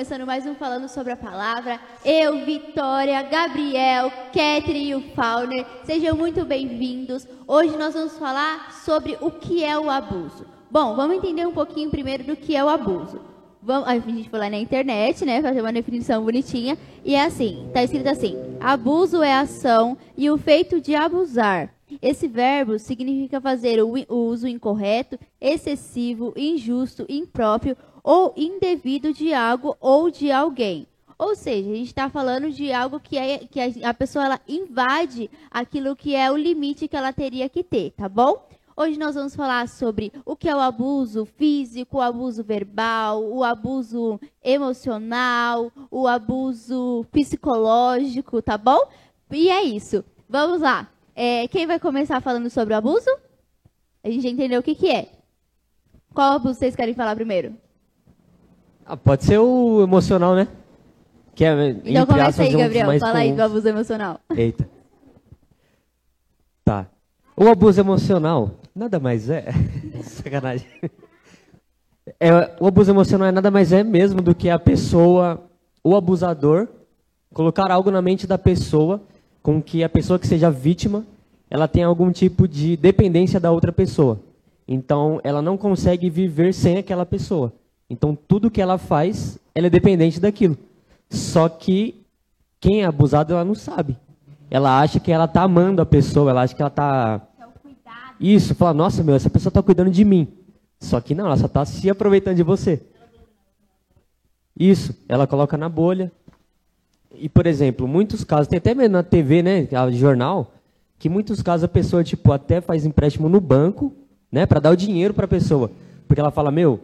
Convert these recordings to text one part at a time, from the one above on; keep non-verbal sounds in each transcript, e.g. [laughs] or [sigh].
começando mais um Falando sobre a Palavra. Eu, Vitória, Gabriel, Catherine e o Fauner, sejam muito bem-vindos. Hoje nós vamos falar sobre o que é o abuso. Bom, vamos entender um pouquinho primeiro do que é o abuso. Vamos, a gente foi lá na internet, né, fazer uma definição bonitinha, e é assim, tá escrito assim: abuso é ação e o feito de abusar. Esse verbo significa fazer o uso incorreto, excessivo, injusto, impróprio ou indevido de algo ou de alguém. Ou seja, a gente está falando de algo que, é, que a, pessoa ela invade aquilo que é o limite que ela teria que ter, tá bom? Hoje nós vamos falar sobre o que é o abuso físico, o abuso verbal, o abuso emocional, o abuso psicológico, tá bom? E é isso. Vamos lá. É, quem vai começar falando sobre o abuso? A gente já entendeu o que, que é. Qual abuso vocês querem falar primeiro? Ah, pode ser o emocional, né? Que é, então começa aí, Gabriel. Fala comuns. aí do abuso emocional. Eita. Tá. O abuso emocional nada mais é. [laughs] Sacanagem. É, o abuso emocional é nada mais é mesmo do que a pessoa, o abusador, colocar algo na mente da pessoa com que a pessoa que seja vítima, ela tenha algum tipo de dependência da outra pessoa. Então, ela não consegue viver sem aquela pessoa. Então, tudo que ela faz, ela é dependente daquilo. Só que quem é abusado, ela não sabe. Ela acha que ela está amando a pessoa, ela acha que ela está... Isso, fala, nossa, meu, essa pessoa está cuidando de mim. Só que não, ela só está se aproveitando de você. Isso, ela coloca na bolha. E, por exemplo, muitos casos, tem até mesmo na TV, né, jornal, que muitos casos a pessoa, tipo, até faz empréstimo no banco, né, para dar o dinheiro para a pessoa. Porque ela fala, meu,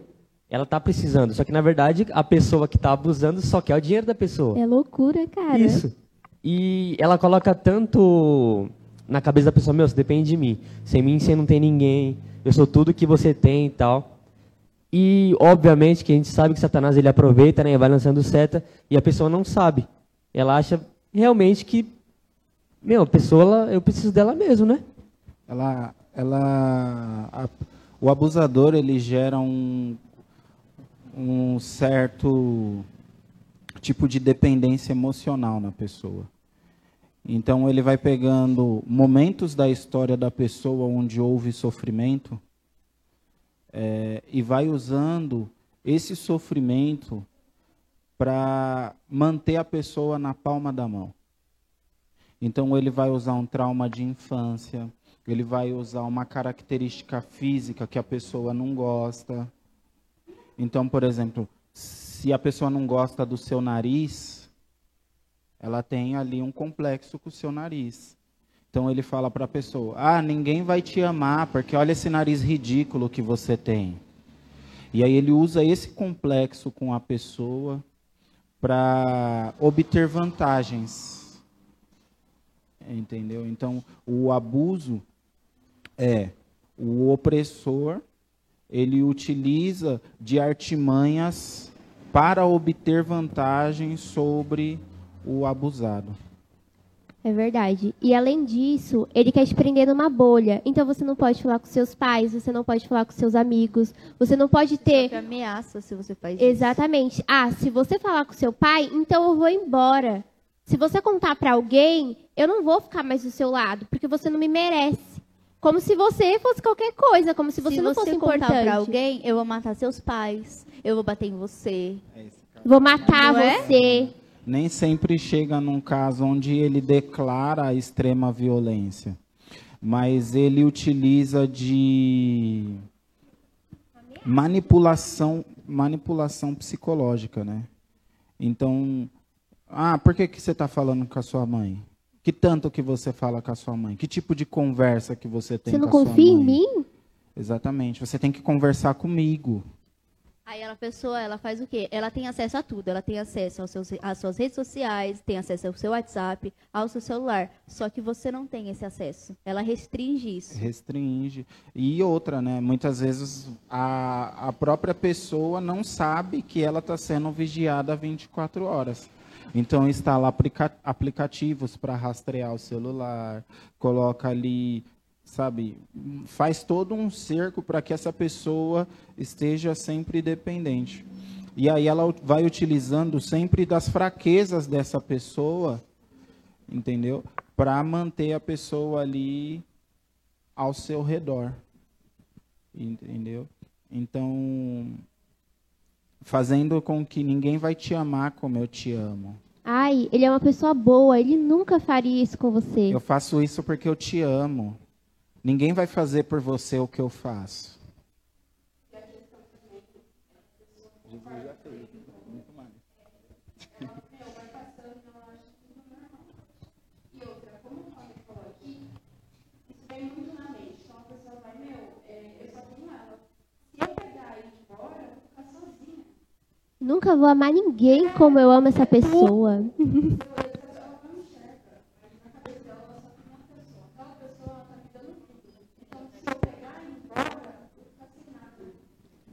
ela está precisando. Só que, na verdade, a pessoa que está abusando só quer o dinheiro da pessoa. É loucura, cara. Isso. E ela coloca tanto na cabeça da pessoa, meu, você depende de mim. Sem mim você não tem ninguém. Eu sou tudo que você tem e tal. E, obviamente, que a gente sabe que Satanás ele aproveita, né, vai lançando seta, e a pessoa não sabe. Ela acha realmente que, meu, a pessoa, ela, eu preciso dela mesmo, né? Ela, ela, a, o abusador, ele gera um, um certo tipo de dependência emocional na pessoa. Então ele vai pegando momentos da história da pessoa onde houve sofrimento é, e vai usando esse sofrimento para manter a pessoa na palma da mão. Então ele vai usar um trauma de infância, ele vai usar uma característica física que a pessoa não gosta, então, por exemplo, se a pessoa não gosta do seu nariz, ela tem ali um complexo com o seu nariz. Então ele fala para a pessoa: "Ah, ninguém vai te amar porque olha esse nariz ridículo que você tem". E aí ele usa esse complexo com a pessoa para obter vantagens. Entendeu? Então, o abuso é o opressor ele utiliza de artimanhas para obter vantagem sobre o abusado. É verdade. E além disso, ele quer te prender numa bolha. Então você não pode falar com seus pais, você não pode falar com seus amigos, você não pode ter. Você ameaça se você faz Exatamente. isso. Ah, se você falar com seu pai, então eu vou embora. Se você contar para alguém, eu não vou ficar mais do seu lado, porque você não me merece. Como se você fosse qualquer coisa, como se você se não você fosse importante. Se para alguém, eu vou matar seus pais, eu vou bater em você. É vou matar não é? você. É? Nem sempre chega num caso onde ele declara a extrema violência, mas ele utiliza de manipulação, manipulação psicológica, né? Então, ah, por que que você está falando com a sua mãe? Que tanto que você fala com a sua mãe? Que tipo de conversa que você tem você com a sua mãe? Você não confia em mim? Exatamente. Você tem que conversar comigo. Aí a pessoa, ela faz o quê? Ela tem acesso a tudo. Ela tem acesso aos seus, às suas redes sociais, tem acesso ao seu WhatsApp, ao seu celular. Só que você não tem esse acesso. Ela restringe isso. Restringe. E outra, né? Muitas vezes a, a própria pessoa não sabe que ela está sendo vigiada 24 horas. Então instala aplica aplicativos para rastrear o celular, coloca ali, sabe, faz todo um cerco para que essa pessoa esteja sempre dependente. E aí ela vai utilizando sempre das fraquezas dessa pessoa, entendeu? Para manter a pessoa ali ao seu redor. Entendeu? Então, fazendo com que ninguém vai te amar como eu te amo. Ai, ele é uma pessoa boa, ele nunca faria isso com você. Eu faço isso porque eu te amo. Ninguém vai fazer por você o que eu faço. Nunca vou amar ninguém como eu amo essa pessoa.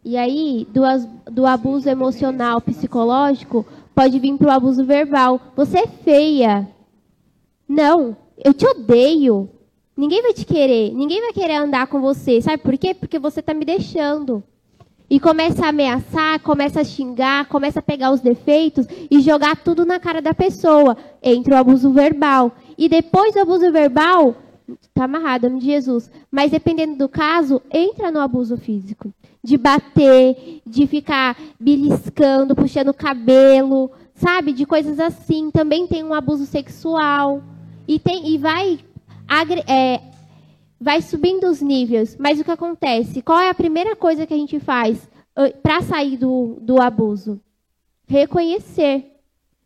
E aí, do, do abuso emocional, psicológico, pode vir para o abuso verbal. Você é feia. Não, eu te odeio. Ninguém vai te querer. Ninguém vai querer andar com você. Sabe por quê? Porque você está me deixando. E começa a ameaçar, começa a xingar, começa a pegar os defeitos e jogar tudo na cara da pessoa. Entra o abuso verbal. E depois do abuso verbal, está amarrado, nome de Jesus. Mas dependendo do caso, entra no abuso físico. De bater, de ficar beliscando, puxando o cabelo, sabe? De coisas assim. Também tem um abuso sexual. E, tem, e vai, é, vai subindo os níveis. Mas o que acontece? Qual é a primeira coisa que a gente faz para sair do, do abuso? Reconhecer.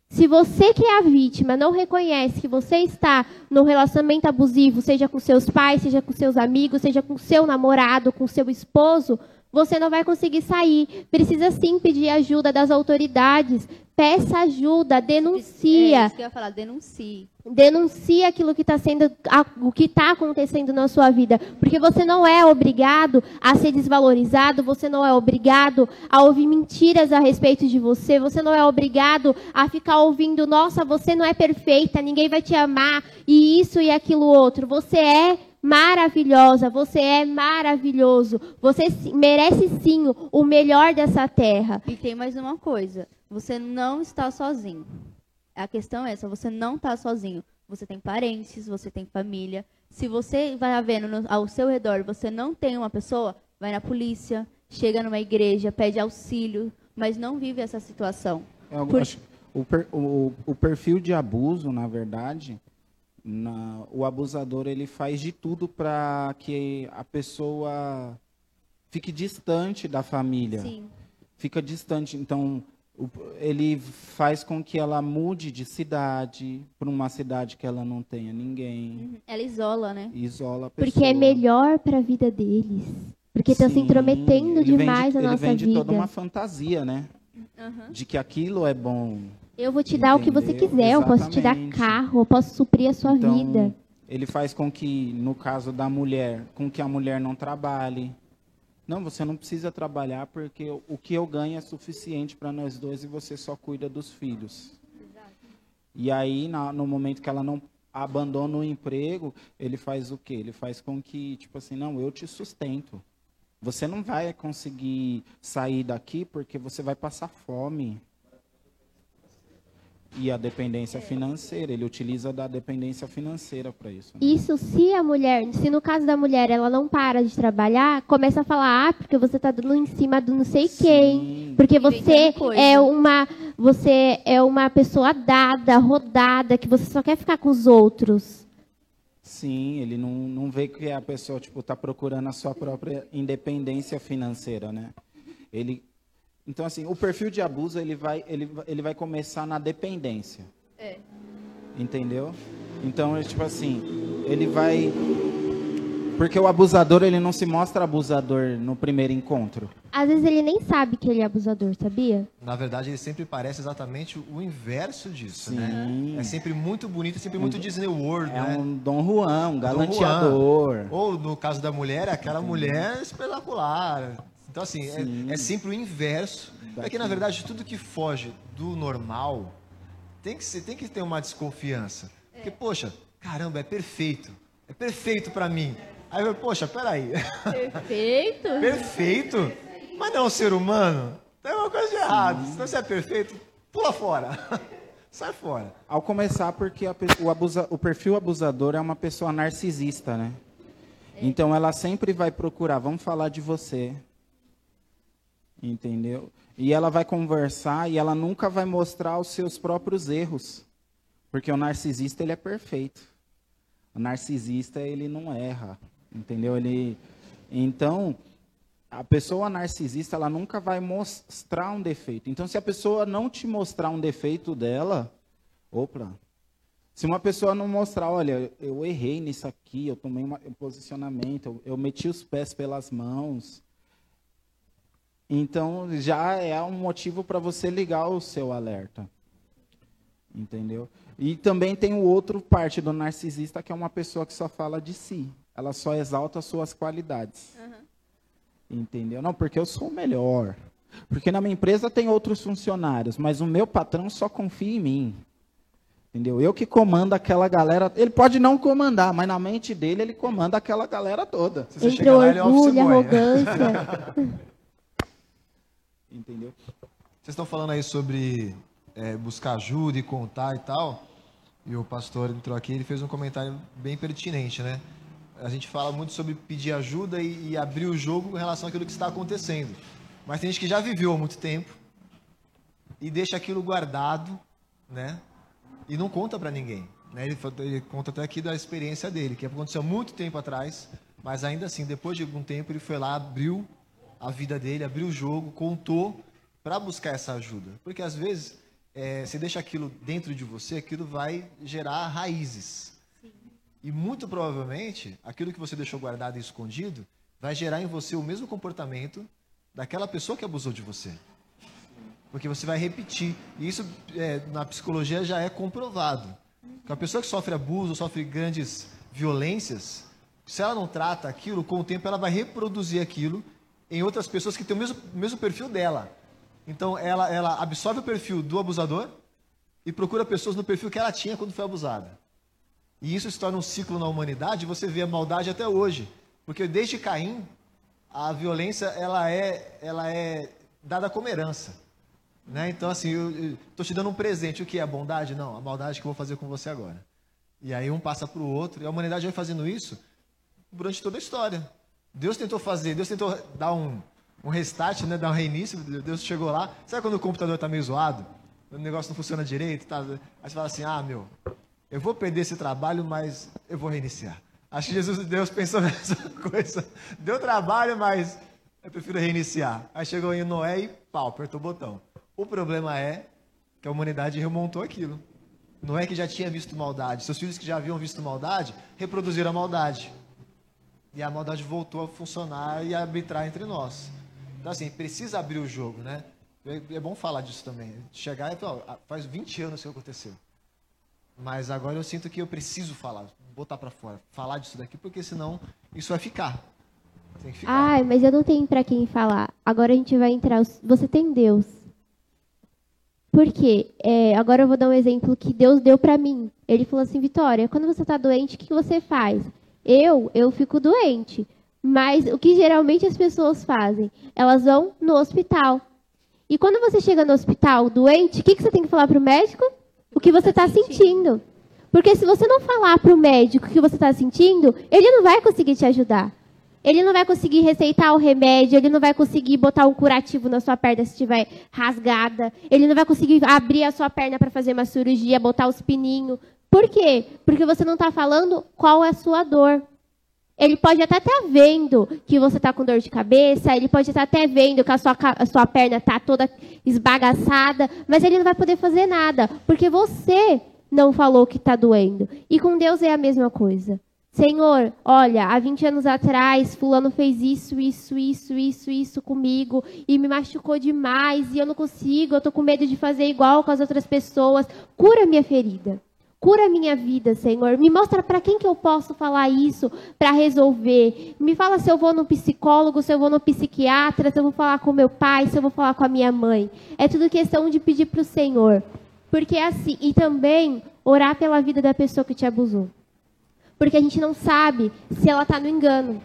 Se você que é a vítima não reconhece que você está num relacionamento abusivo, seja com seus pais, seja com seus amigos, seja com seu namorado, com seu esposo, você não vai conseguir sair. Precisa sim pedir ajuda das autoridades. Peça ajuda, denuncia. É isso que eu ia falar, denuncie. Denuncie aquilo que está sendo, o que está acontecendo na sua vida, porque você não é obrigado a ser desvalorizado, você não é obrigado a ouvir mentiras a respeito de você, você não é obrigado a ficar ouvindo, nossa, você não é perfeita, ninguém vai te amar e isso e aquilo outro. Você é maravilhosa, você é maravilhoso, você merece sim o melhor dessa terra. E tem mais uma coisa, você não está sozinho. A questão é essa, você não está sozinho. Você tem parentes, você tem família. Se você vai vendo no, ao seu redor, você não tem uma pessoa, vai na polícia, chega numa igreja, pede auxílio, mas não vive essa situação. É, Por... acho, o, per, o, o perfil de abuso, na verdade, na, o abusador ele faz de tudo para que a pessoa fique distante da família. Sim. Fica distante. Então, ele faz com que ela mude de cidade para uma cidade que ela não tenha ninguém. Uhum. Ela isola, né? Isola a pessoa. Porque é melhor para a vida deles. Porque está se intrometendo demais na nossa vida. Ele vende toda uma fantasia, né? Uhum. De que aquilo é bom. Eu vou te Entendeu? dar o que você quiser, eu posso te dar carro, eu posso suprir a sua então, vida. Ele faz com que, no caso da mulher, com que a mulher não trabalhe. Não, você não precisa trabalhar porque o que eu ganho é suficiente para nós dois e você só cuida dos filhos. Exato. E aí, no momento que ela não abandona o emprego, ele faz o quê? Ele faz com que, tipo assim, não, eu te sustento. Você não vai conseguir sair daqui porque você vai passar fome e a dependência financeira. Ele utiliza da dependência financeira para isso. Né? Isso, se a mulher, se no caso da mulher ela não para de trabalhar, começa a falar, ah, porque você está dando em cima do não sei Sim. quem, porque você é uma, você é uma pessoa dada, rodada, que você só quer ficar com os outros. Sim, ele não, não vê que a pessoa tipo está procurando a sua própria independência financeira, né? Ele então, assim, o perfil de abuso, ele vai, ele, ele vai começar na dependência. É. Entendeu? Então, é tipo assim, ele vai... Porque o abusador, ele não se mostra abusador no primeiro encontro. Às vezes ele nem sabe que ele é abusador, sabia? Na verdade, ele sempre parece exatamente o inverso disso, né? Sim. né? É sempre muito bonito, é sempre muito Disney World, é né? É um Dom Juan, um galanteador. Juan. Ou, no caso da mulher, é aquela mulher espetacular, então, assim, é, é, sempre o inverso. Daqui. É que, na verdade, tudo que foge do normal tem que, ser, tem que ter uma desconfiança. É. Porque, poxa, caramba, é perfeito. É perfeito para mim. Aí eu, poxa, peraí. Perfeito? [laughs] perfeito? Mas não é um ser humano? Tem uma coisa de errado. Se você é perfeito, pula fora. [laughs] Sai fora. Ao começar, porque a, o, abusa, o perfil abusador é uma pessoa narcisista, né? Então ela sempre vai procurar, vamos falar de você. Entendeu? E ela vai conversar e ela nunca vai mostrar os seus próprios erros. Porque o narcisista ele é perfeito. O narcisista ele não erra, entendeu? Ele então a pessoa narcisista ela nunca vai mostrar um defeito. Então se a pessoa não te mostrar um defeito dela, opa. Se uma pessoa não mostrar, olha, eu errei nisso aqui, eu tomei um posicionamento, eu, eu meti os pés pelas mãos, então já é um motivo para você ligar o seu alerta. Entendeu? E também tem o outro parte do narcisista, que é uma pessoa que só fala de si. Ela só exalta as suas qualidades. Uhum. Entendeu? Não, porque eu sou o melhor. Porque na minha empresa tem outros funcionários, mas o meu patrão só confia em mim. Entendeu? Eu que comando aquela galera. Ele pode não comandar, mas na mente dele ele comanda aquela galera toda. Se Entre orgulho e arrogância. [laughs] Entendeu? Vocês estão falando aí sobre é, buscar ajuda e contar e tal. E o pastor entrou aqui, ele fez um comentário bem pertinente, né? A gente fala muito sobre pedir ajuda e, e abrir o jogo em relação àquilo que está acontecendo. Mas tem gente que já viveu há muito tempo e deixa aquilo guardado, né? E não conta para ninguém. Né? Ele, ele, conta até aqui da experiência dele, que aconteceu muito tempo atrás, mas ainda assim, depois de algum tempo, ele foi lá, abriu a vida dele, abriu o jogo, contou para buscar essa ajuda. Porque às vezes é, você deixa aquilo dentro de você, aquilo vai gerar raízes. Sim. E muito provavelmente, aquilo que você deixou guardado e escondido vai gerar em você o mesmo comportamento daquela pessoa que abusou de você. Porque você vai repetir. E isso é, na psicologia já é comprovado. Que a pessoa que sofre abuso, sofre grandes violências, se ela não trata aquilo, com o tempo ela vai reproduzir aquilo em outras pessoas que têm o mesmo, mesmo perfil dela. Então, ela, ela absorve o perfil do abusador e procura pessoas no perfil que ela tinha quando foi abusada. E isso se torna um ciclo na humanidade, você vê a maldade até hoje. Porque desde Caim, a violência ela é, ela é dada como herança. Né? Então, assim, eu estou te dando um presente. O que é a bondade? Não, a maldade que eu vou fazer com você agora. E aí um passa para o outro, e a humanidade vai fazendo isso durante toda a história. Deus tentou fazer, Deus tentou dar um, um restart, né, dar um reinício, Deus chegou lá. Sabe quando o computador está meio zoado? O negócio não funciona direito, tá? Aí você fala assim, ah, meu, eu vou perder esse trabalho, mas eu vou reiniciar. Acho que Jesus, Deus pensou [laughs] nessa coisa. Deu trabalho, mas eu prefiro reiniciar. Aí chegou em Noé e pau, apertou o botão. O problema é que a humanidade remontou aquilo. Noé que já tinha visto maldade, seus filhos que já haviam visto maldade, reproduziram a maldade. E a maldade voltou a funcionar e a arbitrar entre nós. Então, assim, precisa abrir o jogo, né? É, é bom falar disso também. Chegar e falar, faz 20 anos que aconteceu. Mas agora eu sinto que eu preciso falar, botar para fora, falar disso daqui, porque senão isso vai ficar. Tem que ficar. Ai, mas eu não tenho para quem falar. Agora a gente vai entrar. Você tem Deus. Por quê? É, agora eu vou dar um exemplo que Deus deu para mim. Ele falou assim, Vitória, quando você está doente, o que você faz? Eu, eu fico doente. Mas o que geralmente as pessoas fazem? Elas vão no hospital. E quando você chega no hospital doente, o que, que você tem que falar para o médico? O que você está sentindo. Porque se você não falar para o médico o que você está sentindo, ele não vai conseguir te ajudar. Ele não vai conseguir receitar o remédio, ele não vai conseguir botar um curativo na sua perna se estiver rasgada, ele não vai conseguir abrir a sua perna para fazer uma cirurgia, botar os pininhos. Por quê? Porque você não está falando qual é a sua dor. Ele pode até estar tá vendo que você está com dor de cabeça, ele pode estar até vendo que a sua, a sua perna está toda esbagaçada, mas ele não vai poder fazer nada, porque você não falou que está doendo. E com Deus é a mesma coisa. Senhor, olha, há 20 anos atrás, fulano fez isso, isso, isso, isso, isso comigo e me machucou demais e eu não consigo, eu estou com medo de fazer igual com as outras pessoas. Cura minha ferida. Cura minha vida, Senhor. Me mostra para quem que eu posso falar isso para resolver. Me fala se eu vou no psicólogo, se eu vou no psiquiatra, se eu vou falar com meu pai, se eu vou falar com a minha mãe. É tudo questão de pedir para o Senhor. Porque é assim, e também orar pela vida da pessoa que te abusou. Porque a gente não sabe se ela está no engano.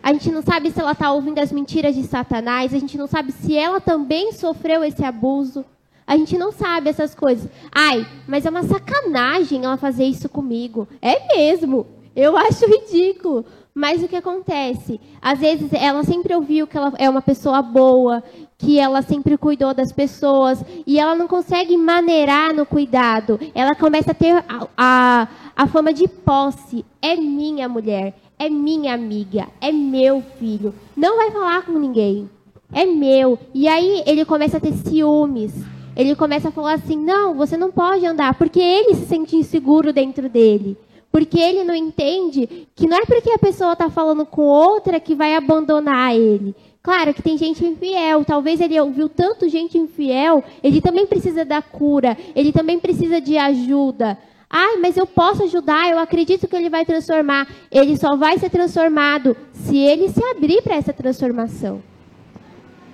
A gente não sabe se ela está ouvindo as mentiras de Satanás. A gente não sabe se ela também sofreu esse abuso. A gente não sabe essas coisas. Ai, mas é uma sacanagem ela fazer isso comigo. É mesmo. Eu acho ridículo. Mas o que acontece? Às vezes ela sempre ouviu que ela é uma pessoa boa, que ela sempre cuidou das pessoas, e ela não consegue maneirar no cuidado. Ela começa a ter a, a, a fama de posse. É minha mulher, é minha amiga, é meu filho. Não vai falar com ninguém. É meu. E aí ele começa a ter ciúmes. Ele começa a falar assim: não, você não pode andar, porque ele se sente inseguro dentro dele. Porque ele não entende que não é porque a pessoa está falando com outra que vai abandonar ele. Claro que tem gente infiel, talvez ele ouviu tanto gente infiel, ele também precisa da cura, ele também precisa de ajuda. Ah, mas eu posso ajudar, eu acredito que ele vai transformar. Ele só vai ser transformado se ele se abrir para essa transformação.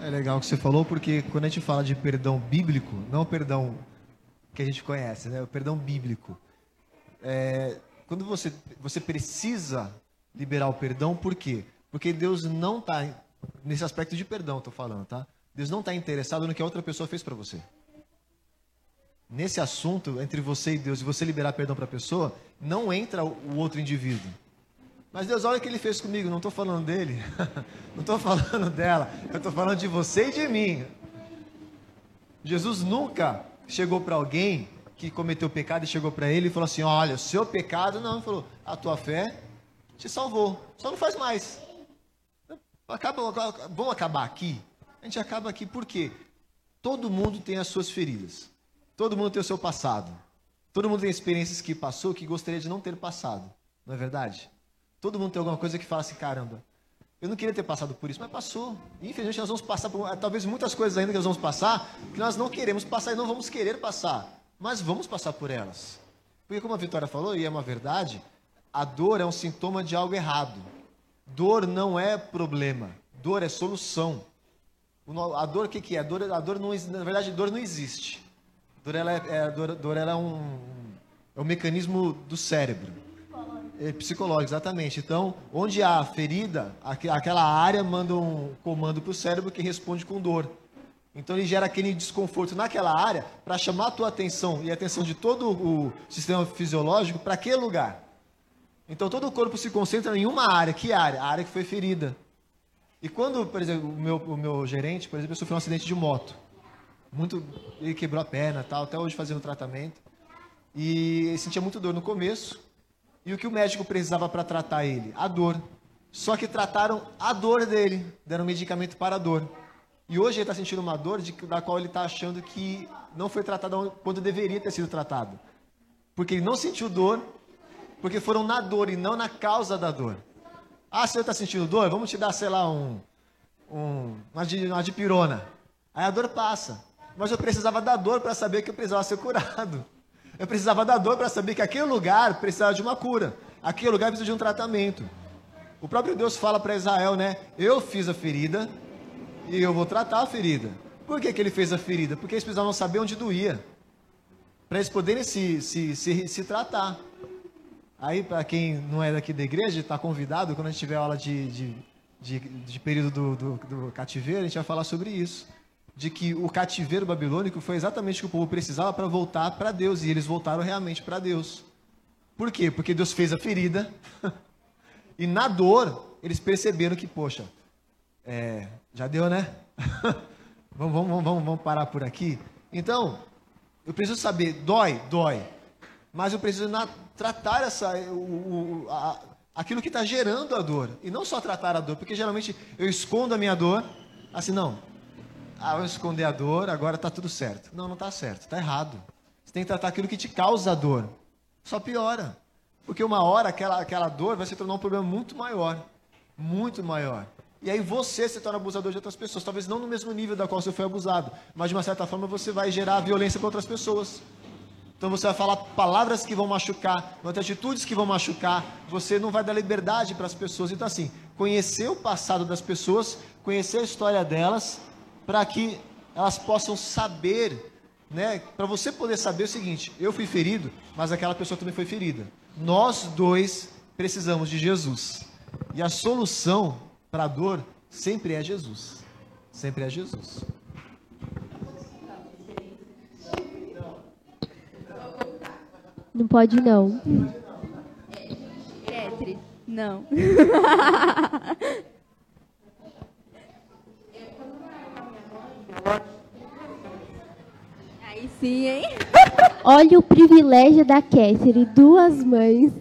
É legal o que você falou, porque quando a gente fala de perdão bíblico, não o perdão que a gente conhece, né? o perdão bíblico. É, quando você, você precisa liberar o perdão, por quê? Porque Deus não está, nesse aspecto de perdão, estou falando, tá? Deus não está interessado no que a outra pessoa fez para você. Nesse assunto, entre você e Deus, e você liberar perdão para a pessoa, não entra o outro indivíduo. Mas Deus, olha o que ele fez comigo, não estou falando dele, [laughs] não estou falando dela, eu estou falando de você e de mim. Jesus nunca chegou para alguém que cometeu pecado e chegou para ele e falou assim: Olha, o seu pecado, não, ele falou, a tua fé te salvou, só não faz mais. Acaba, vamos acabar aqui? A gente acaba aqui porque todo mundo tem as suas feridas, todo mundo tem o seu passado, todo mundo tem experiências que passou que gostaria de não ter passado, não é verdade? Todo mundo tem alguma coisa que fala assim: caramba, eu não queria ter passado por isso, mas passou. infelizmente nós vamos passar por talvez muitas coisas ainda que nós vamos passar que nós não queremos passar e não vamos querer passar mas vamos passar por elas. Porque, como a Vitória falou, e é uma verdade, a dor é um sintoma de algo errado. Dor não é problema, dor é solução. A dor, o que, que é? A dor, a dor não, na verdade, dor não existe. Dor, ela é, é, dor, dor ela é, um, é um mecanismo do cérebro. É psicológico, exatamente. Então, onde há ferida, aquela área manda um comando para o cérebro que responde com dor. Então ele gera aquele desconforto naquela área para chamar a tua atenção e a atenção de todo o sistema fisiológico para aquele lugar. Então todo o corpo se concentra em uma área. Que área? A área que foi ferida. E quando, por exemplo, o meu, o meu gerente, por exemplo, sofreu um acidente de moto. Muito, ele quebrou a perna, tal, até hoje fazendo tratamento. E ele sentia muito dor no começo. E o que o médico precisava para tratar ele? A dor. Só que trataram a dor dele, deram medicamento para a dor. E hoje ele está sentindo uma dor de, da qual ele está achando que não foi tratado quando deveria ter sido tratado. Porque ele não sentiu dor, porque foram na dor e não na causa da dor. Ah, você está sentindo dor? Vamos te dar, sei lá, um, um, uma, uma dipirona. Aí a dor passa. Mas eu precisava da dor para saber que eu precisava ser curado. Eu precisava da dor para saber que aquele lugar precisava de uma cura. Aquele lugar precisa de um tratamento. O próprio Deus fala para Israel, né? Eu fiz a ferida, e eu vou tratar a ferida. Por que, que ele fez a ferida? Porque eles precisavam saber onde doía. Para eles poderem se, se, se, se tratar. Aí, para quem não é daqui da igreja, está convidado, quando a gente tiver aula de, de, de, de período do, do, do, cativeiro, a gente vai falar sobre isso. De que o cativeiro babilônico foi exatamente o que o povo precisava para voltar para Deus. E eles voltaram realmente para Deus. Por quê? Porque Deus fez a ferida. [laughs] e na dor, eles perceberam que, poxa, é, já deu, né? [laughs] vamos, vamos, vamos, vamos parar por aqui. Então, eu preciso saber, dói, dói. Mas eu preciso na, tratar essa, o, o, a, aquilo que está gerando a dor. E não só tratar a dor, porque geralmente eu escondo a minha dor, assim, não. Ah, eu esconder a dor, agora está tudo certo. Não, não está certo, está errado. Você tem que tratar aquilo que te causa a dor. Só piora. Porque uma hora aquela, aquela dor vai se tornar um problema muito maior. Muito maior. E aí você se torna abusador de outras pessoas. Talvez não no mesmo nível da qual você foi abusado, mas de uma certa forma você vai gerar violência para outras pessoas. Então você vai falar palavras que vão machucar, vão ter atitudes que vão machucar, você não vai dar liberdade para as pessoas. Então, assim, conhecer o passado das pessoas, conhecer a história delas, para que elas possam saber, né? Para você poder saber o seguinte: eu fui ferido, mas aquela pessoa também foi ferida. Nós dois precisamos de Jesus. E a solução para a dor, sempre é Jesus. Sempre é Jesus. Não pode não. Ketri, não. [laughs] Aí sim, hein? Olha o privilégio da Catherine, duas mães.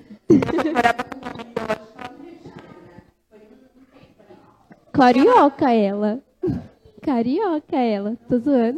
Carioca ela. Carioca ela. Tô zoando.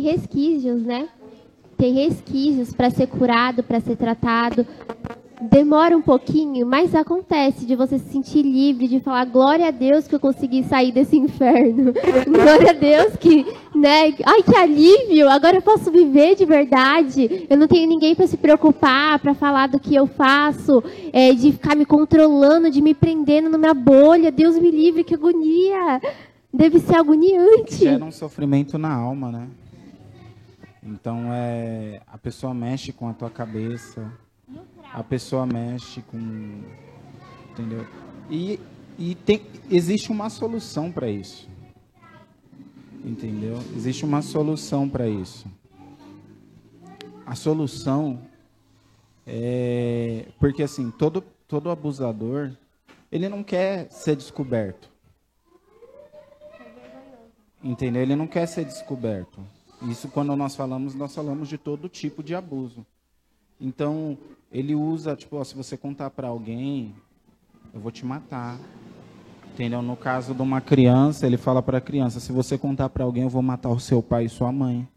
Resquícios, né? Tem resquícios para ser curado, para ser tratado. Demora um pouquinho, mas acontece de você se sentir livre, de falar glória a Deus que eu consegui sair desse inferno. [laughs] glória a Deus que, né? Ai, que alívio! Agora eu posso viver de verdade. Eu não tenho ninguém para se preocupar, para falar do que eu faço, é, de ficar me controlando, de me prendendo numa bolha. Deus me livre, que agonia! Deve ser agoniante. Gera um sofrimento na alma, né? Então é a pessoa mexe com a tua cabeça, a pessoa mexe com, entendeu? E, e tem, existe uma solução para isso, entendeu? Existe uma solução para isso. A solução é porque assim todo todo abusador ele não quer ser descoberto, entendeu? Ele não quer ser descoberto. Isso quando nós falamos, nós falamos de todo tipo de abuso. Então, ele usa, tipo, ó, se você contar para alguém, eu vou te matar. Entendeu? No caso de uma criança, ele fala para a criança, se você contar para alguém, eu vou matar o seu pai e sua mãe.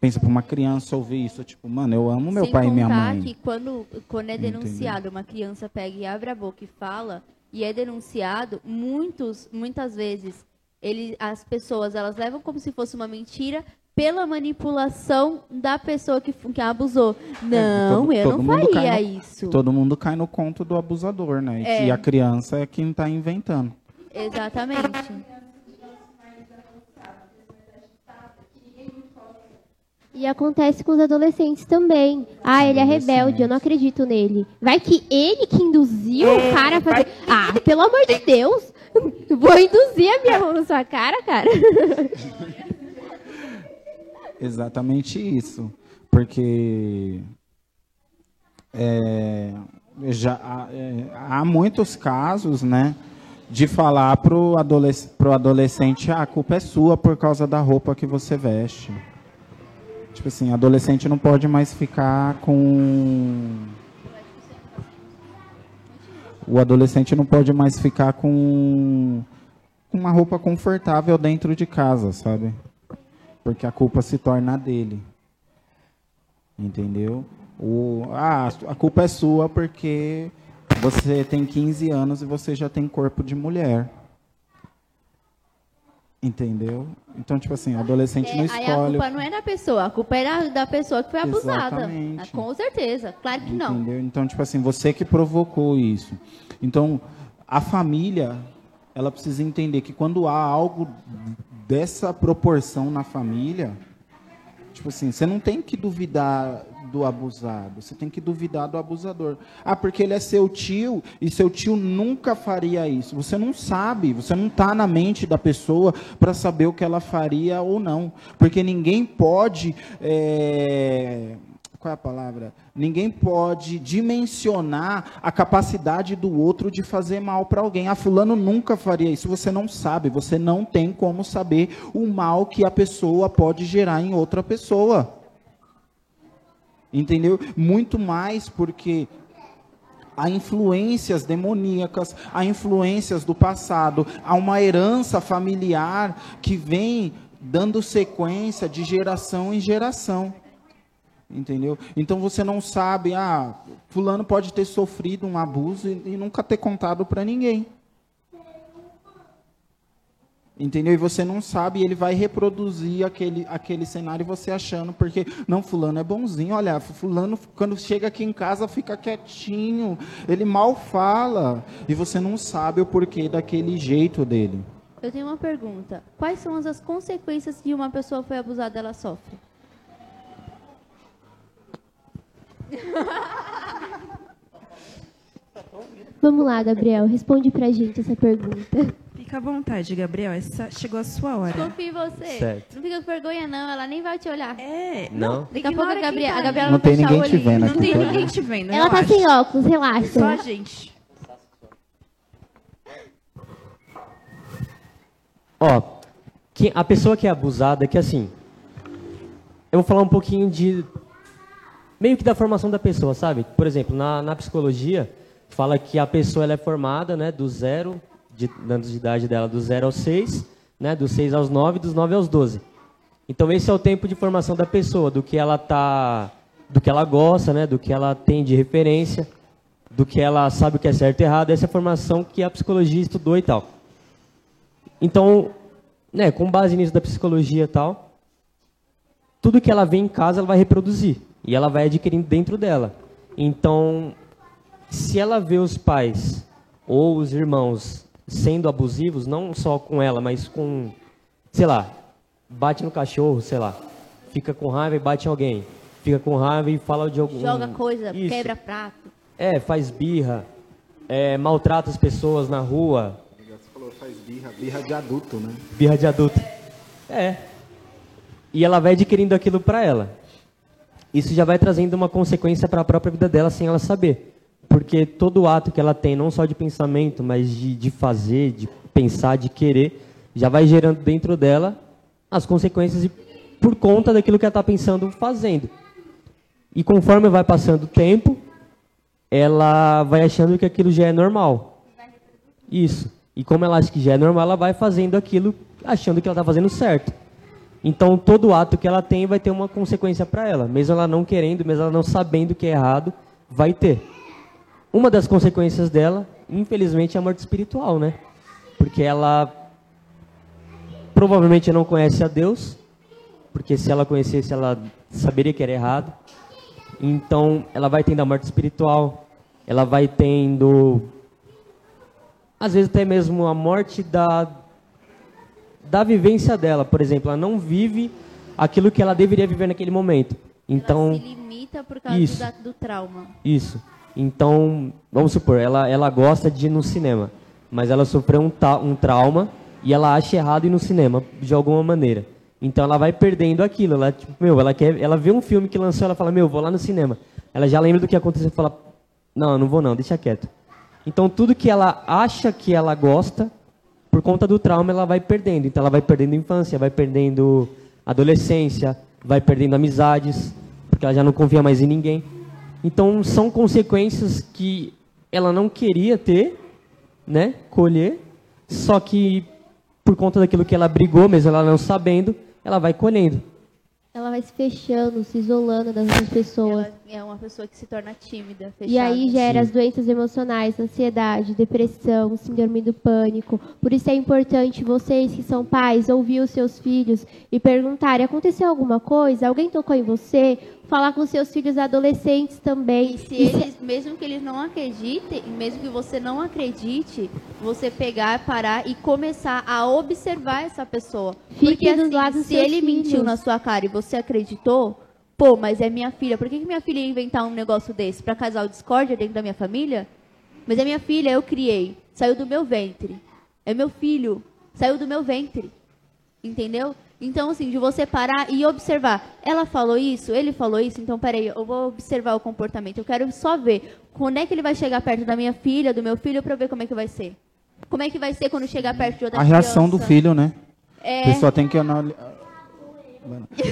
Pensa para uma criança ouvir isso, tipo, mano, eu amo meu Sem pai e minha mãe. que quando, quando é Entendeu? denunciado, uma criança pega e abre a boca e fala, e é denunciado, muitos, muitas vezes, ele, as pessoas, elas levam como se fosse uma mentira pela manipulação da pessoa que, que abusou. Não, todo- eu todo não faria no- isso. Todo mundo cai no conto do abusador, né? E É. que a criança é quem está inventando. Exatamente. E acontece com os adolescentes também. Ah, ele é rebelde, eu não acredito nele. Vai que ele que induziu o cara a fazer. Ah, pelo amor de Deus! [laughs] Vou induzir a minha mão na sua cara, cara. [laughs] Exatamente isso. Porque é, já, há- é, há muitos casos, né? De falar pro, adolesc pro adolescente, ah, a culpa é sua por causa da roupa que você veste. Tipo assim, adolescente não pode mais ficar com. O adolescente não pode mais ficar com uma roupa confortável dentro de casa, sabe? Porque a culpa se torna dele. Entendeu? O, ah, a culpa é sua porque você tem 15 anos e você já tem corpo de mulher. Entendeu? Então, tipo assim, o adolescente É, não aí a escolhe. culpa não é da pessoa, a culpa é da, pessoa que foi abusada. Exatamente. Com certeza, claro que não. Entendeu? Então, tipo assim, você que provocou isso. Então, a família, ela precisa entender que quando há algo dessa proporção na família, tipo assim, você não tem que duvidar do abusado, você tem que duvidar do abusador. Ah, porque ele é seu tio e seu tio nunca faria isso. Você não sabe, você não está na mente da pessoa para saber o que ela faria ou não. Porque ninguém pode. é, qual é a palavra? Ninguém pode dimensionar a capacidade do outro de fazer mal para alguém. Ah, fulano nunca faria isso. Você não sabe, você não tem como saber o mal que a pessoa pode gerar em outra pessoa. Entendeu? Muito mais porque há influências demoníacas, há influências do passado, há uma herança familiar que vem dando sequência de geração em geração. Entendeu? Então você não sabe, ah, fulano pode ter sofrido um abuso e, e nunca ter contado para ninguém. Entendeu? E você não sabe, ele vai reproduzir aquele, aquele cenário você achando, porque, não, fulano é bonzinho, olha, fulano quando chega aqui em casa fica quietinho, ele mal fala, e você não sabe o porquê daquele jeito dele. Eu tenho uma pergunta. Quais são as consequências que uma pessoa foi abusada ela sofre? [laughs] Vamos lá, Gabriel, responde pra gente essa pergunta. Fica à vontade, Gabriel. Essa chegou a sua hora. Confia em você. Certo. Não fica com vergonha, não. Ela nem vai te olhar. É. Não? Daqui a pouco a quem Gabriela, tá a Gabriela Não vai tem fechar ninguém o te olhinho. vendo Não aqui. tem tá? ninguém te vendo, Ela tá relaxa. sem óculos, Só a relaxa. gente. Ó, que- a pessoa que é abusada, que assim, eu vou falar um pouquinho de meio que da formação da pessoa, sabe? Por exemplo, na, na psicologia fala que a pessoa ela é formada, né, do zero de de idade dela, do zero aos seis, né, dos seis aos nove, dos nove aos doze. Então esse é o tempo de formação da pessoa, do que ela tá, do que ela gosta, né, do que ela tem de referência, do que ela sabe o que é certo e errado. Essa é a formação que a psicologia estudou e tal. Então, né, com base nisso da psicologia e tal, tudo que ela vê em casa ela vai reproduzir e ela vai adquirindo dentro dela. Então, se ela vê os pais ou os irmãos sendo abusivos, não só com ela, mas com, sei lá, bate no cachorro, sei lá, fica com raiva e bate em alguém, fica com raiva e fala de algum Joga coisa, Isso. quebra prato. É, faz birra, é, maltrata as pessoas na rua, Você falou, faz birra, birra de adulto, né? Birra de adulto. É. E ela vai adquirindo aquilo para ela. Isso já vai trazendo uma consequência para a própria vida dela sem ela saber. Porque todo ato que ela tem, não só de pensamento, mas de, de fazer, de pensar, de querer, já vai gerando dentro dela as consequências por conta daquilo que ela está pensando fazendo. E conforme vai passando o tempo, ela vai achando que aquilo já é normal. Isso. E como ela acha que já é normal, ela vai fazendo aquilo achando que ela está fazendo certo. Então, todo ato que ela tem vai ter uma consequência para ela. Mesmo ela não querendo, mesmo ela não sabendo que é errado, vai ter. Uma das consequências dela, infelizmente, é a morte espiritual, né? Porque ela provavelmente não conhece a Deus, porque se ela conhecesse, ela saberia que era errado. Então, ela vai tendo a morte espiritual, ela vai tendo às vezes até mesmo a morte da, da vivência dela. Por exemplo, ela não vive aquilo que ela deveria viver naquele momento. Então, ela se limita por causa isso. do, do trauma. isso. Então, vamos supor, ela, ela gosta de ir no cinema, mas ela sofreu um, ta- um trauma e ela acha errado ir no cinema, de alguma maneira. Então ela vai perdendo aquilo. Ela, tipo, meu, ela, quer, ela vê um filme que lançou, ela fala, meu, vou lá no cinema. Ela já lembra do que aconteceu e fala, não, não vou não, deixa quieto. Então tudo que ela acha que ela gosta, por conta do trauma, ela vai perdendo. Então ela vai perdendo infância, vai perdendo adolescência, vai perdendo amizades, porque ela já não confia mais em ninguém. Então são consequências que ela não queria ter, né, colher, só que por conta daquilo que ela brigou, mesmo ela não sabendo, ela vai colhendo. Ela vai se fechando, se isolando das outras pessoas. Ela é uma pessoa que se torna tímida, fechada. E aí gera as doenças emocionais, ansiedade, depressão, síndrome do pânico. Por isso é importante vocês que são pais ouvir os seus filhos e perguntar: aconteceu alguma coisa? Alguém tocou em você? Falar com seus filhos adolescentes também. E se eles, mesmo que eles não acreditem, mesmo que você não acredite, você pegar, parar e começar a observar essa pessoa. Fique Porque assim, lado dos se ele mentiu filhos. na sua cara e você acreditou, pô, mas é minha filha. Por que, que minha filha ia inventar um negócio desse? Pra casar o discórdia dentro da minha família? Mas é minha filha, eu criei. Saiu do meu ventre. É meu filho. Saiu do meu ventre. Entendeu? Então, assim, de você parar e observar. Ela falou isso, ele falou isso, então peraí, eu vou observar o comportamento. Eu quero só ver quando é que ele vai chegar perto da minha filha, do meu filho, pra eu ver como é que vai ser. Como é que vai ser quando chegar perto de outra A reação do criança? filho, né? É, A pessoa tem que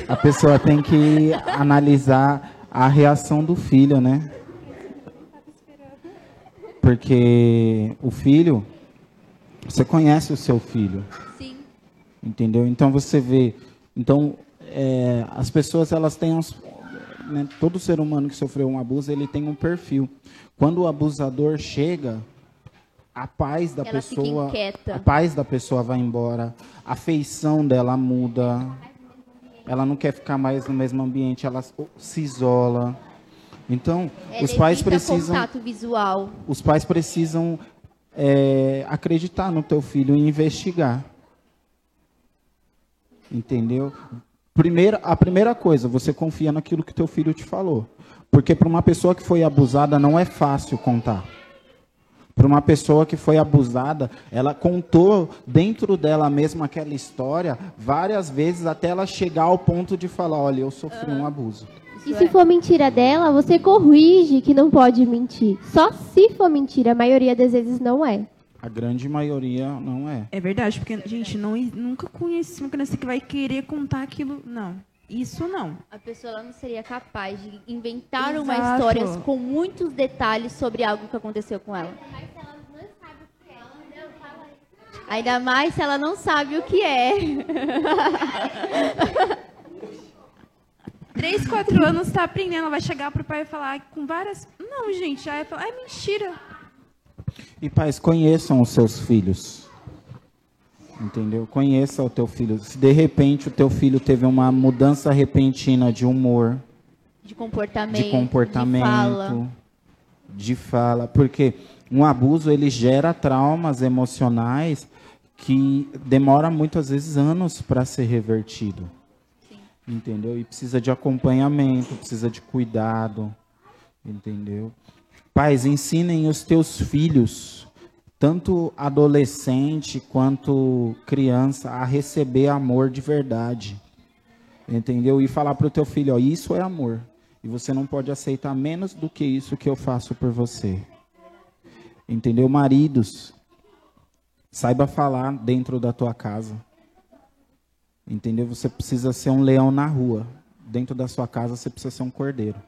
a pessoa tem que analisar a reação do filho, né? Porque o filho, você conhece o seu filho, sim. Entendeu? Então você vê, então é, as pessoas elas têm uns, né, todo ser humano que sofreu um abuso ele tem um perfil. Quando o abusador chega, a paz da Ela pessoa, a paz da pessoa vai embora, a feição dela muda, ela não quer ficar mais no mesmo ambiente, ela se isola. Então, Ela os pais precisam, contato visual. os pais precisam é, acreditar no teu filho e investigar. Entendeu? Primeira, a primeira coisa, você confia naquilo que teu filho te falou. Porque para uma pessoa que foi abusada não é fácil contar. Para uma pessoa que foi abusada, ela contou dentro dela mesma aquela história várias vezes até ela chegar ao ponto de falar, olha, eu sofri um abuso. E se for mentira dela, você corrige que não pode mentir. Só se for mentira, a maioria das vezes não é. A grande maioria não é. É verdade, porque, gente, não, nunca conheci uma criança que vai querer contar aquilo. Não. Isso não. A pessoa ela não seria capaz de inventar uma Exato. história com muitos detalhes sobre algo que aconteceu com ela. Ainda mais se ela não sabe o que é. [laughs] Três, quatro anos tá aprendendo, ela vai chegar pro pai e falar com várias. Não, gente, aí vai falar, é mentira. E pais, conheçam os seus filhos. Entendeu? Conheça o teu filho. Se de repente o teu filho teve uma mudança repentina de humor, De comportamento. de comportamento, De fala. de fala, porque um abuso ele gera traumas emocionais que demora muitas vezes anos para ser revertido. Entendeu? E precisa de acompanhamento, precisa de cuidado, entendeu? Pais, ensinem os teus filhos, tanto adolescente quanto criança, a receber amor de verdade. Entendeu? E falar para o teu filho, ó, isso é amor. E você não pode aceitar menos do que isso que eu faço por você. Entendeu? Maridos, saiba falar dentro da tua casa. Entendeu? Você precisa ser um leão na rua. Dentro da sua casa você precisa ser um cordeiro.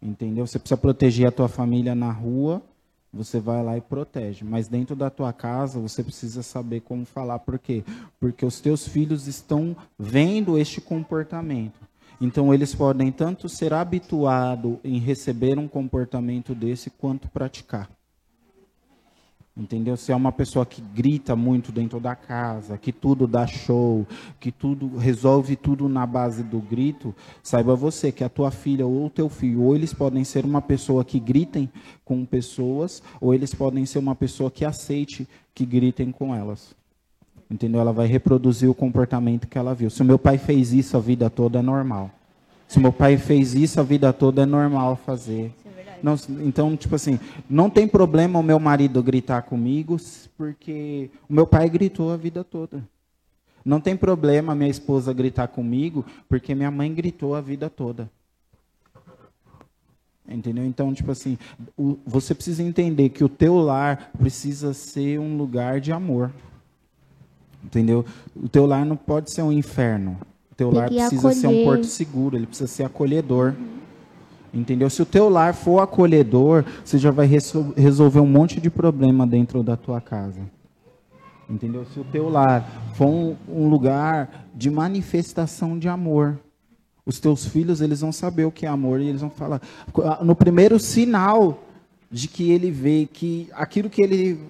Entendeu? Você precisa proteger a tua família na rua, você vai lá e protege. Mas dentro da tua casa, você precisa saber como falar. Por quê? Porque os teus filhos estão vendo este comportamento. Então, eles podem tanto ser habituados em receber um comportamento desse, quanto praticar. Entendeu? Se é uma pessoa que grita muito dentro da casa, que tudo dá show, que tudo resolve tudo na base do grito, saiba você que a tua filha ou o teu filho, ou eles podem ser uma pessoa que gritem com pessoas, ou eles podem ser uma pessoa que aceite que gritem com elas. Entendeu? Ela vai reproduzir o comportamento que ela viu. Se o meu pai fez isso a vida toda, é normal. Se meu pai fez isso a vida toda, é normal fazer. Não, então, tipo assim, não tem problema o meu marido gritar comigo, porque o meu pai gritou a vida toda. Não tem problema minha esposa gritar comigo, porque minha mãe gritou a vida toda. Entendeu? Então, tipo assim, o- você precisa entender que o teu lar precisa ser um lugar de amor. Entendeu? O teu lar não pode ser um inferno. O teu Tem lar precisa ser um acolher. porto seguro, ele precisa ser acolhedor. Entendeu? Se o teu lar for acolhedor, você já vai resol- resolver um monte de problema dentro da tua casa. Entendeu? Se o teu lar for um, um lugar de manifestação de amor, os teus filhos eles vão saber o que é amor e eles vão falar. No primeiro sinal de que ele vê que aquilo que ele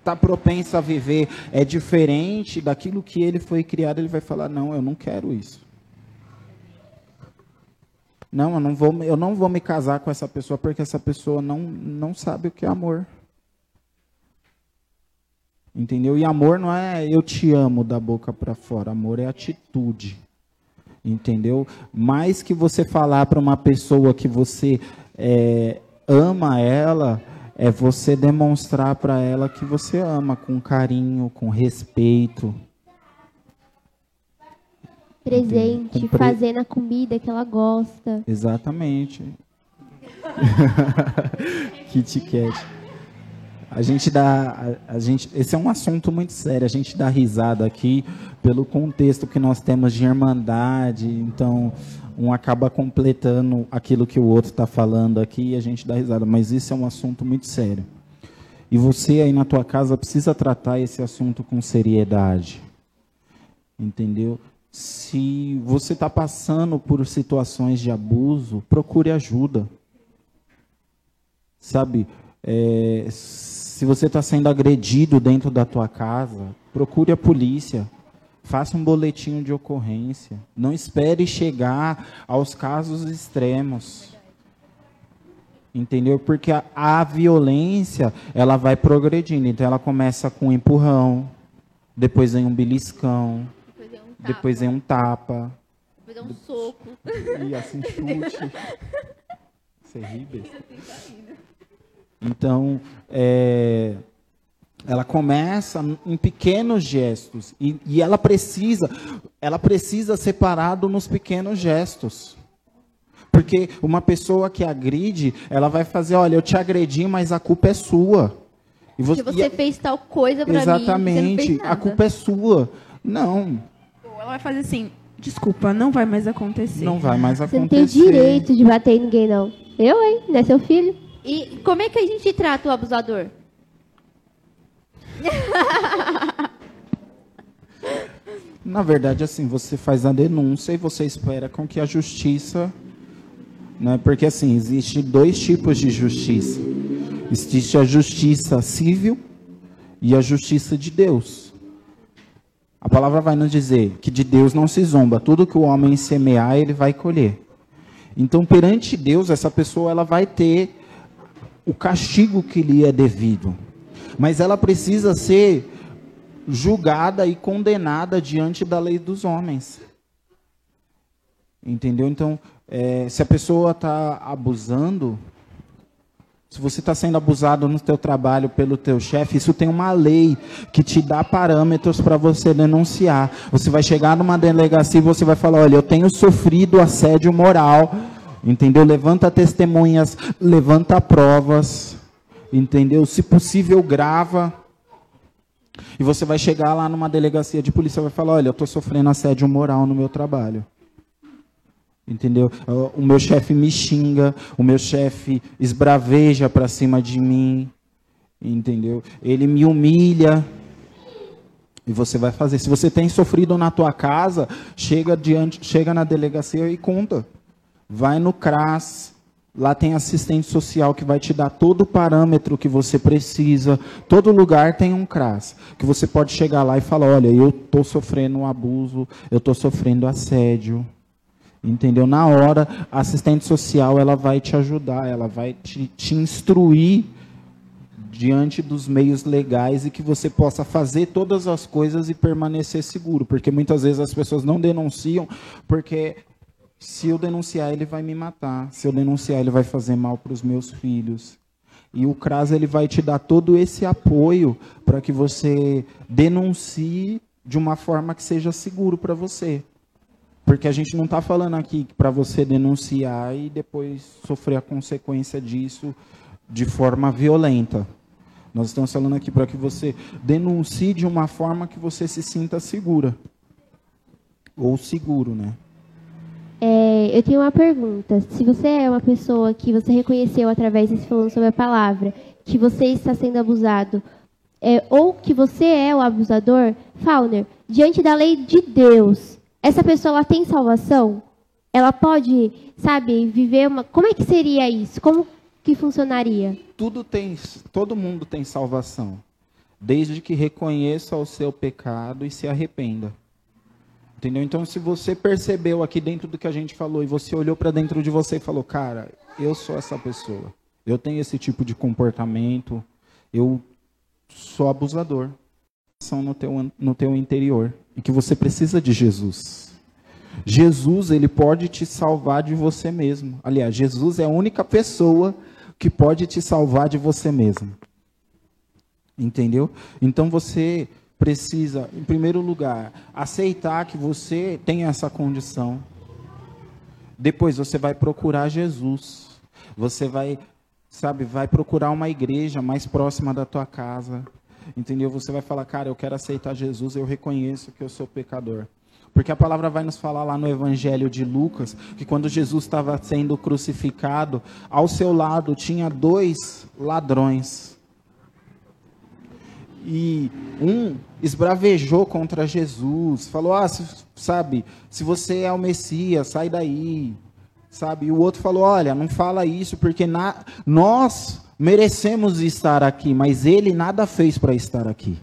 está propenso a viver é diferente daquilo que ele foi criado, ele vai falar: não, eu não quero isso. Não, eu não vou, eu não vou me casar com essa pessoa porque essa pessoa não, não sabe o que é amor. Entendeu? E amor não é eu te amo da boca para fora. Amor é atitude. Entendeu? Mais que você falar para uma pessoa que você é, ama ela, é você demonstrar para ela que você ama com carinho, com respeito. Presente, Com pre- fazendo a comida que ela gosta. Exatamente. [laughs] Kit Kat. A gente dá, a, a gente, esse é um assunto muito sério. A gente dá risada aqui pelo contexto que nós temos de irmandade. Então, um acaba completando aquilo que o outro está falando aqui e a gente dá risada. Mas isso é um assunto muito sério. E você aí na tua casa precisa tratar esse assunto com seriedade. Entendeu? Se você está passando por situações de abuso, procure ajuda. Sabe? É, se você está sendo agredido dentro da tua casa, procure a polícia. Faça um boletim de ocorrência. Não espere chegar aos casos extremos. Entendeu? Porque a, a violência, ela vai progredindo. Então, ela começa com um empurrão, depois vem um beliscão, tapa, depois vem um tapa, depois é um soco. e assim chute. Você ri, besta? Então, é, ela começa em pequenos gestos e, e ela precisa, ela precisa ser parado nos pequenos gestos. Porque uma pessoa que agride, ela vai fazer, olha, eu te agredi, mas a culpa é sua. E Porque você e- fez tal coisa pra mim. Exatamente, a culpa é sua. Não, ela vai fazer assim, desculpa, não vai mais acontecer. não vai mais Você não tem acontecer. direito de bater em ninguém, não. Eu, hein? Não é seu filho? E como é que a gente trata o abusador? [laughs] Na verdade, assim, você faz a denúncia e você espera com que a justiça. Né? Porque, assim, existe dois tipos de justiça: existe a justiça civil e a justiça de Deus. A palavra vai nos dizer que de Deus não se zomba, tudo que o homem semear, ele vai colher. Então, perante Deus, essa pessoa ela vai ter o castigo que lhe é devido. Mas ela precisa ser julgada e condenada diante da lei dos homens. Entendeu? Então, é, se a pessoa está abusando, se você está sendo abusado no teu trabalho pelo teu chefe, isso tem uma lei que te dá parâmetros para você denunciar. Você vai chegar numa delegacia e você vai falar, olha, eu tenho sofrido assédio moral, entendeu? Levanta testemunhas, levanta provas, entendeu? Se possível, grava. E você vai chegar lá numa delegacia de polícia e vai falar, olha, eu estou sofrendo assédio moral no meu trabalho. Entendeu? O meu chefe me xinga, o meu chefe esbraveja para cima de mim. Entendeu? Ele me humilha. E você vai fazer. Se você tem sofrido na tua casa, chega diante, chega na delegacia e conta. Vai no CRAS, lá tem assistente social que vai te dar todo o parâmetro que você precisa. Todo lugar tem um CRAS, que você pode chegar lá e falar, olha, eu estou sofrendo um abuso, eu estou sofrendo assédio. Entendeu? Na hora, a assistente social ela vai te ajudar, ela vai te, te instruir diante dos meios legais e que você possa fazer todas as coisas e permanecer seguro, porque muitas vezes as pessoas não denunciam porque se eu denunciar ele vai me matar, se eu denunciar ele vai fazer mal para os meus filhos. E o CRAS ele vai te dar todo esse apoio para que você denuncie de uma forma que seja seguro para você. Porque a gente não está falando aqui para você denunciar e depois sofrer a consequência disso de forma violenta. Nós estamos falando aqui para que você denuncie de uma forma que você se sinta segura. Ou seguro, né? É, eu tenho uma pergunta. Se você é uma pessoa que você reconheceu através de falando sobre a palavra, que você está sendo abusado, é, ou que você é o abusador, Fauner, diante da lei de Deus, essa pessoa ela tem salvação? Ela pode, sabe, viver uma. Como é que seria isso? Como que funcionaria? Tudo tem, todo mundo tem salvação, desde que reconheça o seu pecado e se arrependa. Entendeu? Então, se você percebeu aqui dentro do que a gente falou e você olhou para dentro de você e falou, cara, eu sou essa pessoa, eu tenho esse tipo de comportamento, eu sou abusador, são no teu, no teu interior e que você precisa de Jesus. Jesus, ele pode te salvar de você mesmo. Aliás, Jesus é a única pessoa que pode te salvar de você mesmo. Entendeu? Então você precisa, em primeiro lugar, aceitar que você tem essa condição. Depois você vai procurar Jesus. Você vai, sabe, vai procurar uma igreja mais próxima da tua casa. Entendeu? Você vai falar, cara, eu quero aceitar Jesus, eu reconheço que eu sou pecador. Porque a palavra vai nos falar lá no Evangelho de Lucas que quando Jesus estava sendo crucificado, ao seu lado tinha dois ladrões e um esbravejou contra Jesus, falou: "Ah, sabe, se você é o Messias, sai daí". Sabe? E o outro falou: "Olha, não fala isso porque na... nós merecemos estar aqui, mas ele nada fez para estar aqui".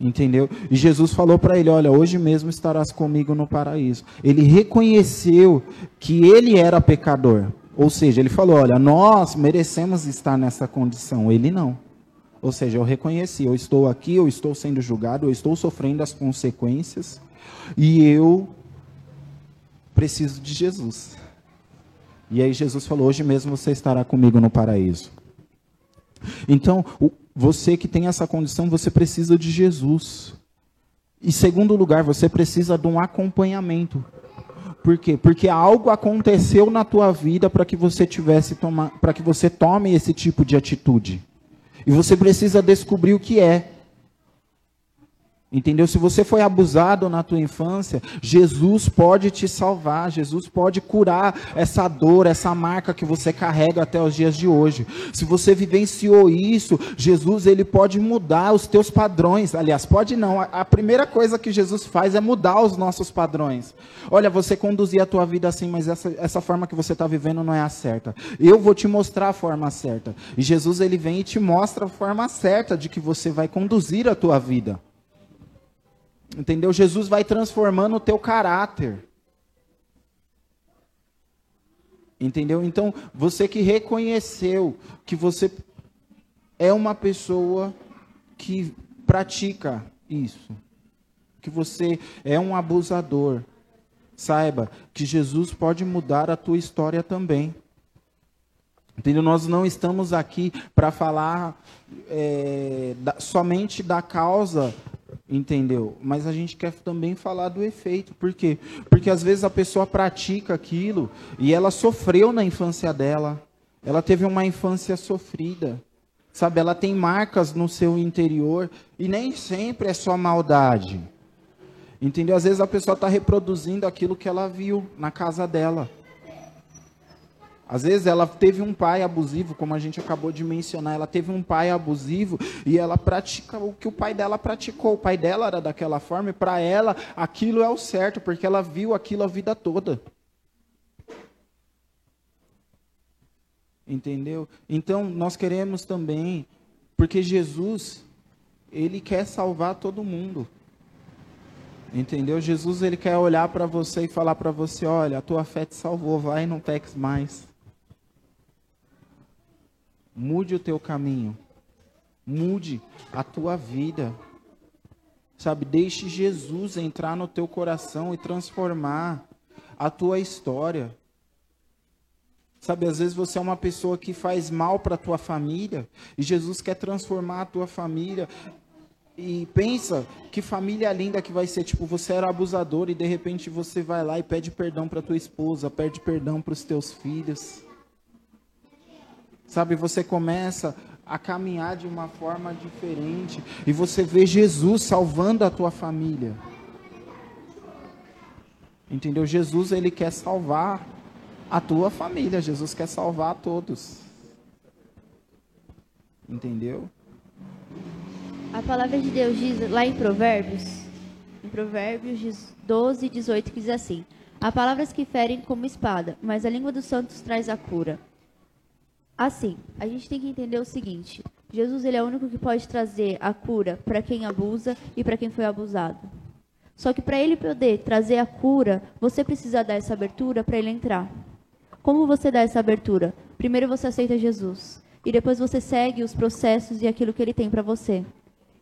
Entendeu? E Jesus falou para ele: Olha, hoje mesmo estarás comigo no paraíso. Ele reconheceu que ele era pecador. Ou seja, ele falou: Olha, nós merecemos estar nessa condição, ele não. Ou seja, eu reconheci: eu estou aqui, eu estou sendo julgado, eu estou sofrendo as consequências, e eu preciso de Jesus. E aí Jesus falou: Hoje mesmo você estará comigo no paraíso. Então, você que tem essa condição, você precisa de Jesus. E segundo lugar, você precisa de um acompanhamento. Por quê? Porque algo aconteceu na tua vida para que você tivesse para que você tome esse tipo de atitude. E você precisa descobrir o que é. Entendeu? Se você foi abusado na tua infância, Jesus pode te salvar, Jesus pode curar essa dor, essa marca que você carrega até os dias de hoje. Se você vivenciou isso, Jesus ele pode mudar os teus padrões. Aliás, pode não. A primeira coisa que Jesus faz é mudar os nossos padrões. Olha, você conduzir a tua vida assim, mas essa, essa forma que você está vivendo não é a certa. Eu vou te mostrar a forma certa. E Jesus ele vem e te mostra a forma certa de que você vai conduzir a tua vida. Entendeu? Jesus vai transformando o teu caráter. Entendeu? Então, você que reconheceu que você é uma pessoa que pratica isso, que você é um abusador, saiba que Jesus pode mudar a tua história também. Entendeu? Nós não estamos aqui para falar é, da, somente da causa Entendeu? Mas a gente quer também falar do efeito. Por quê? Porque às vezes a pessoa pratica aquilo e ela sofreu na infância dela. Ela teve uma infância sofrida. Sabe, ela tem marcas no seu interior e nem sempre é só maldade. Entendeu? Às vezes a pessoa está reproduzindo aquilo que ela viu na casa dela. Às vezes ela teve um pai abusivo, como a gente acabou de mencionar, ela teve um pai abusivo e ela pratica o que o pai dela praticou. O pai dela era daquela forma e para ela aquilo é o certo, porque ela viu aquilo a vida toda. Entendeu? Então nós queremos também, porque Jesus, ele quer salvar todo mundo. Entendeu? Jesus ele quer olhar para você e falar para você, olha, a tua fé te salvou, vai e não peques mais. Mude o teu caminho. Mude a tua vida. Sabe, deixe Jesus entrar no teu coração e transformar a tua história. Sabe, às vezes você é uma pessoa que faz mal para a tua família e Jesus quer transformar a tua família. E pensa que família linda que vai ser, tipo, você era abusador e de repente você vai lá e pede perdão para tua esposa, pede perdão para os teus filhos. Sabe, você começa a caminhar de uma forma diferente e você vê Jesus salvando a tua família. Entendeu? Jesus ele quer salvar a tua família, Jesus quer salvar a todos. Entendeu? A palavra de Deus diz lá em Provérbios, em Provérbios 12, 18, que diz assim: Há palavras que ferem como espada, mas a língua dos santos traz a cura. Assim, a gente tem que entender o seguinte: Jesus ele é o único que pode trazer a cura para quem abusa e para quem foi abusado. Só que para ele poder trazer a cura, você precisa dar essa abertura para ele entrar. Como você dá essa abertura? Primeiro você aceita Jesus e depois você segue os processos e aquilo que ele tem para você.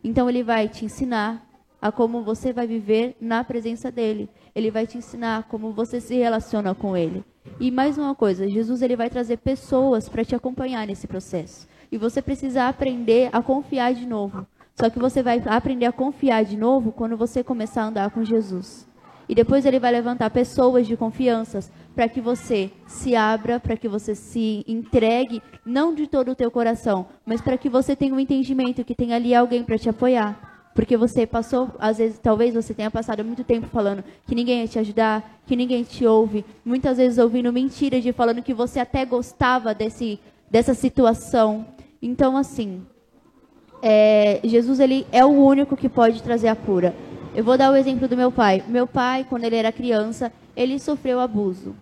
Então ele vai te ensinar a como você vai viver na presença dele. Ele vai te ensinar como você se relaciona com ele. E mais uma coisa, Jesus ele vai trazer pessoas para te acompanhar nesse processo. E você precisa aprender a confiar de novo. Só que você vai aprender a confiar de novo quando você começar a andar com Jesus. E depois ele vai levantar pessoas de confiança para que você se abra, para que você se entregue, não de todo o teu coração, mas para que você tenha um entendimento que tem ali alguém para te apoiar. Porque você passou, às vezes, talvez você tenha passado muito tempo falando que ninguém ia te ajudar, que ninguém te ouve, muitas vezes ouvindo mentiras de falando que você até gostava desse, dessa situação. Então, assim, é, Jesus ele é o único que pode trazer a cura. Eu vou dar o exemplo do meu pai. Meu pai, quando ele era criança, ele sofreu abuso.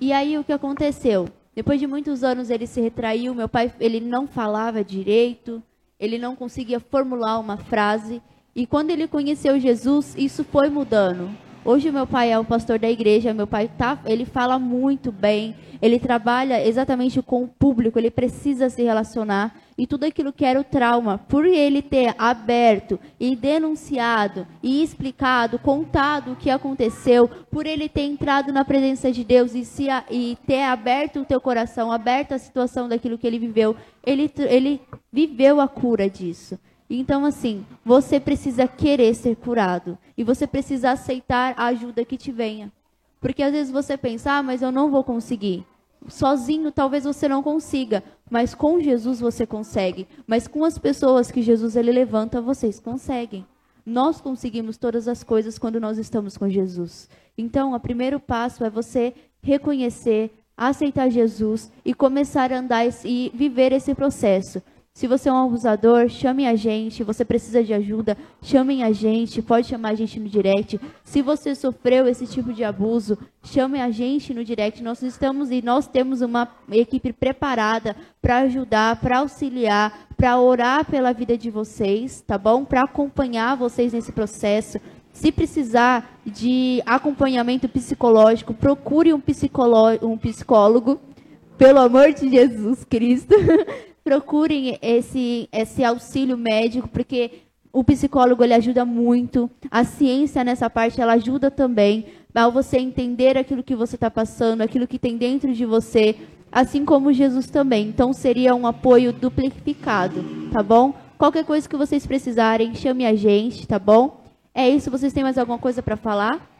E aí o que aconteceu? Depois de muitos anos ele se retraiu. Meu pai ele não falava direito, ele não conseguia formular uma frase. E quando ele conheceu Jesus, isso foi mudando. Hoje meu pai é o pastor da igreja, meu pai tá, ele fala muito bem, ele trabalha exatamente com o público, ele precisa se relacionar e tudo aquilo que era o trauma, por ele ter aberto e denunciado e explicado, contado o que aconteceu, por ele ter entrado na presença de Deus e, se, e ter aberto o teu coração, aberto a situação daquilo que ele viveu, ele, ele viveu a cura disso. Então, assim, você precisa querer ser curado. E você precisa aceitar a ajuda que te venha. Porque às vezes você pensa, ah, mas eu não vou conseguir. Sozinho talvez você não consiga, mas com Jesus você consegue. Mas com as pessoas que Jesus ele levanta, vocês conseguem. Nós conseguimos todas as coisas quando nós estamos com Jesus. Então, o primeiro passo é você reconhecer, aceitar Jesus e começar a andar e viver esse processo. Se você é um abusador, chame a gente. Você precisa de ajuda, chamem a gente. Pode chamar a gente no direct. Se você sofreu esse tipo de abuso, chame a gente no direct. Nós estamos e nós temos uma equipe preparada para ajudar, para auxiliar, para orar pela vida de vocês, tá bom? Para acompanhar vocês nesse processo. Se precisar de acompanhamento psicológico, procure um, um psicólogo. Pelo amor de Jesus Cristo. [laughs] procurem esse, esse auxílio médico, porque o psicólogo ele ajuda muito, a ciência nessa parte ela ajuda também ao você entender aquilo que você está passando, aquilo que tem dentro de você, assim como Jesus também. Então seria um apoio duplicado, tá bom? Qualquer coisa que vocês precisarem, chame a gente, tá bom? É isso. Vocês têm mais alguma coisa para falar?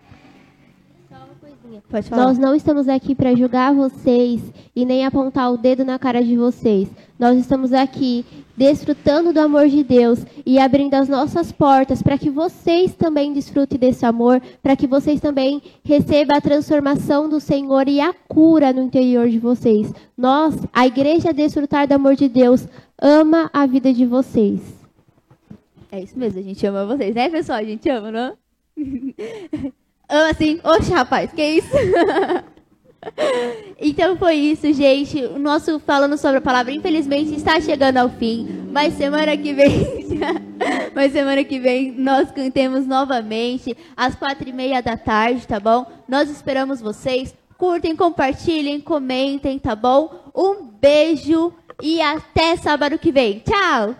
Nós não estamos aqui para julgar vocês e nem apontar o dedo na cara de vocês. Nós estamos aqui desfrutando do amor de Deus e abrindo as nossas portas para que vocês também desfrutem desse amor, para que vocês também recebam a transformação do Senhor e a cura no interior de vocês. Nós, a igreja Desfrutar do Amor de Deus, ama a vida de vocês. É isso mesmo, a gente ama vocês, né, pessoal? A gente ama, não? [laughs] ama assim, oxe, rapaz, que isso? [laughs] então foi isso, gente. O nosso falando sobre a palavra, infelizmente, está chegando ao fim. Mas semana que vem, [laughs] mas semana que vem nós cantemos novamente às quatro e meia da tarde, tá bom? Nós esperamos vocês. Curtem, compartilhem, comentem, tá bom? Um beijo e até sábado que vem. Tchau!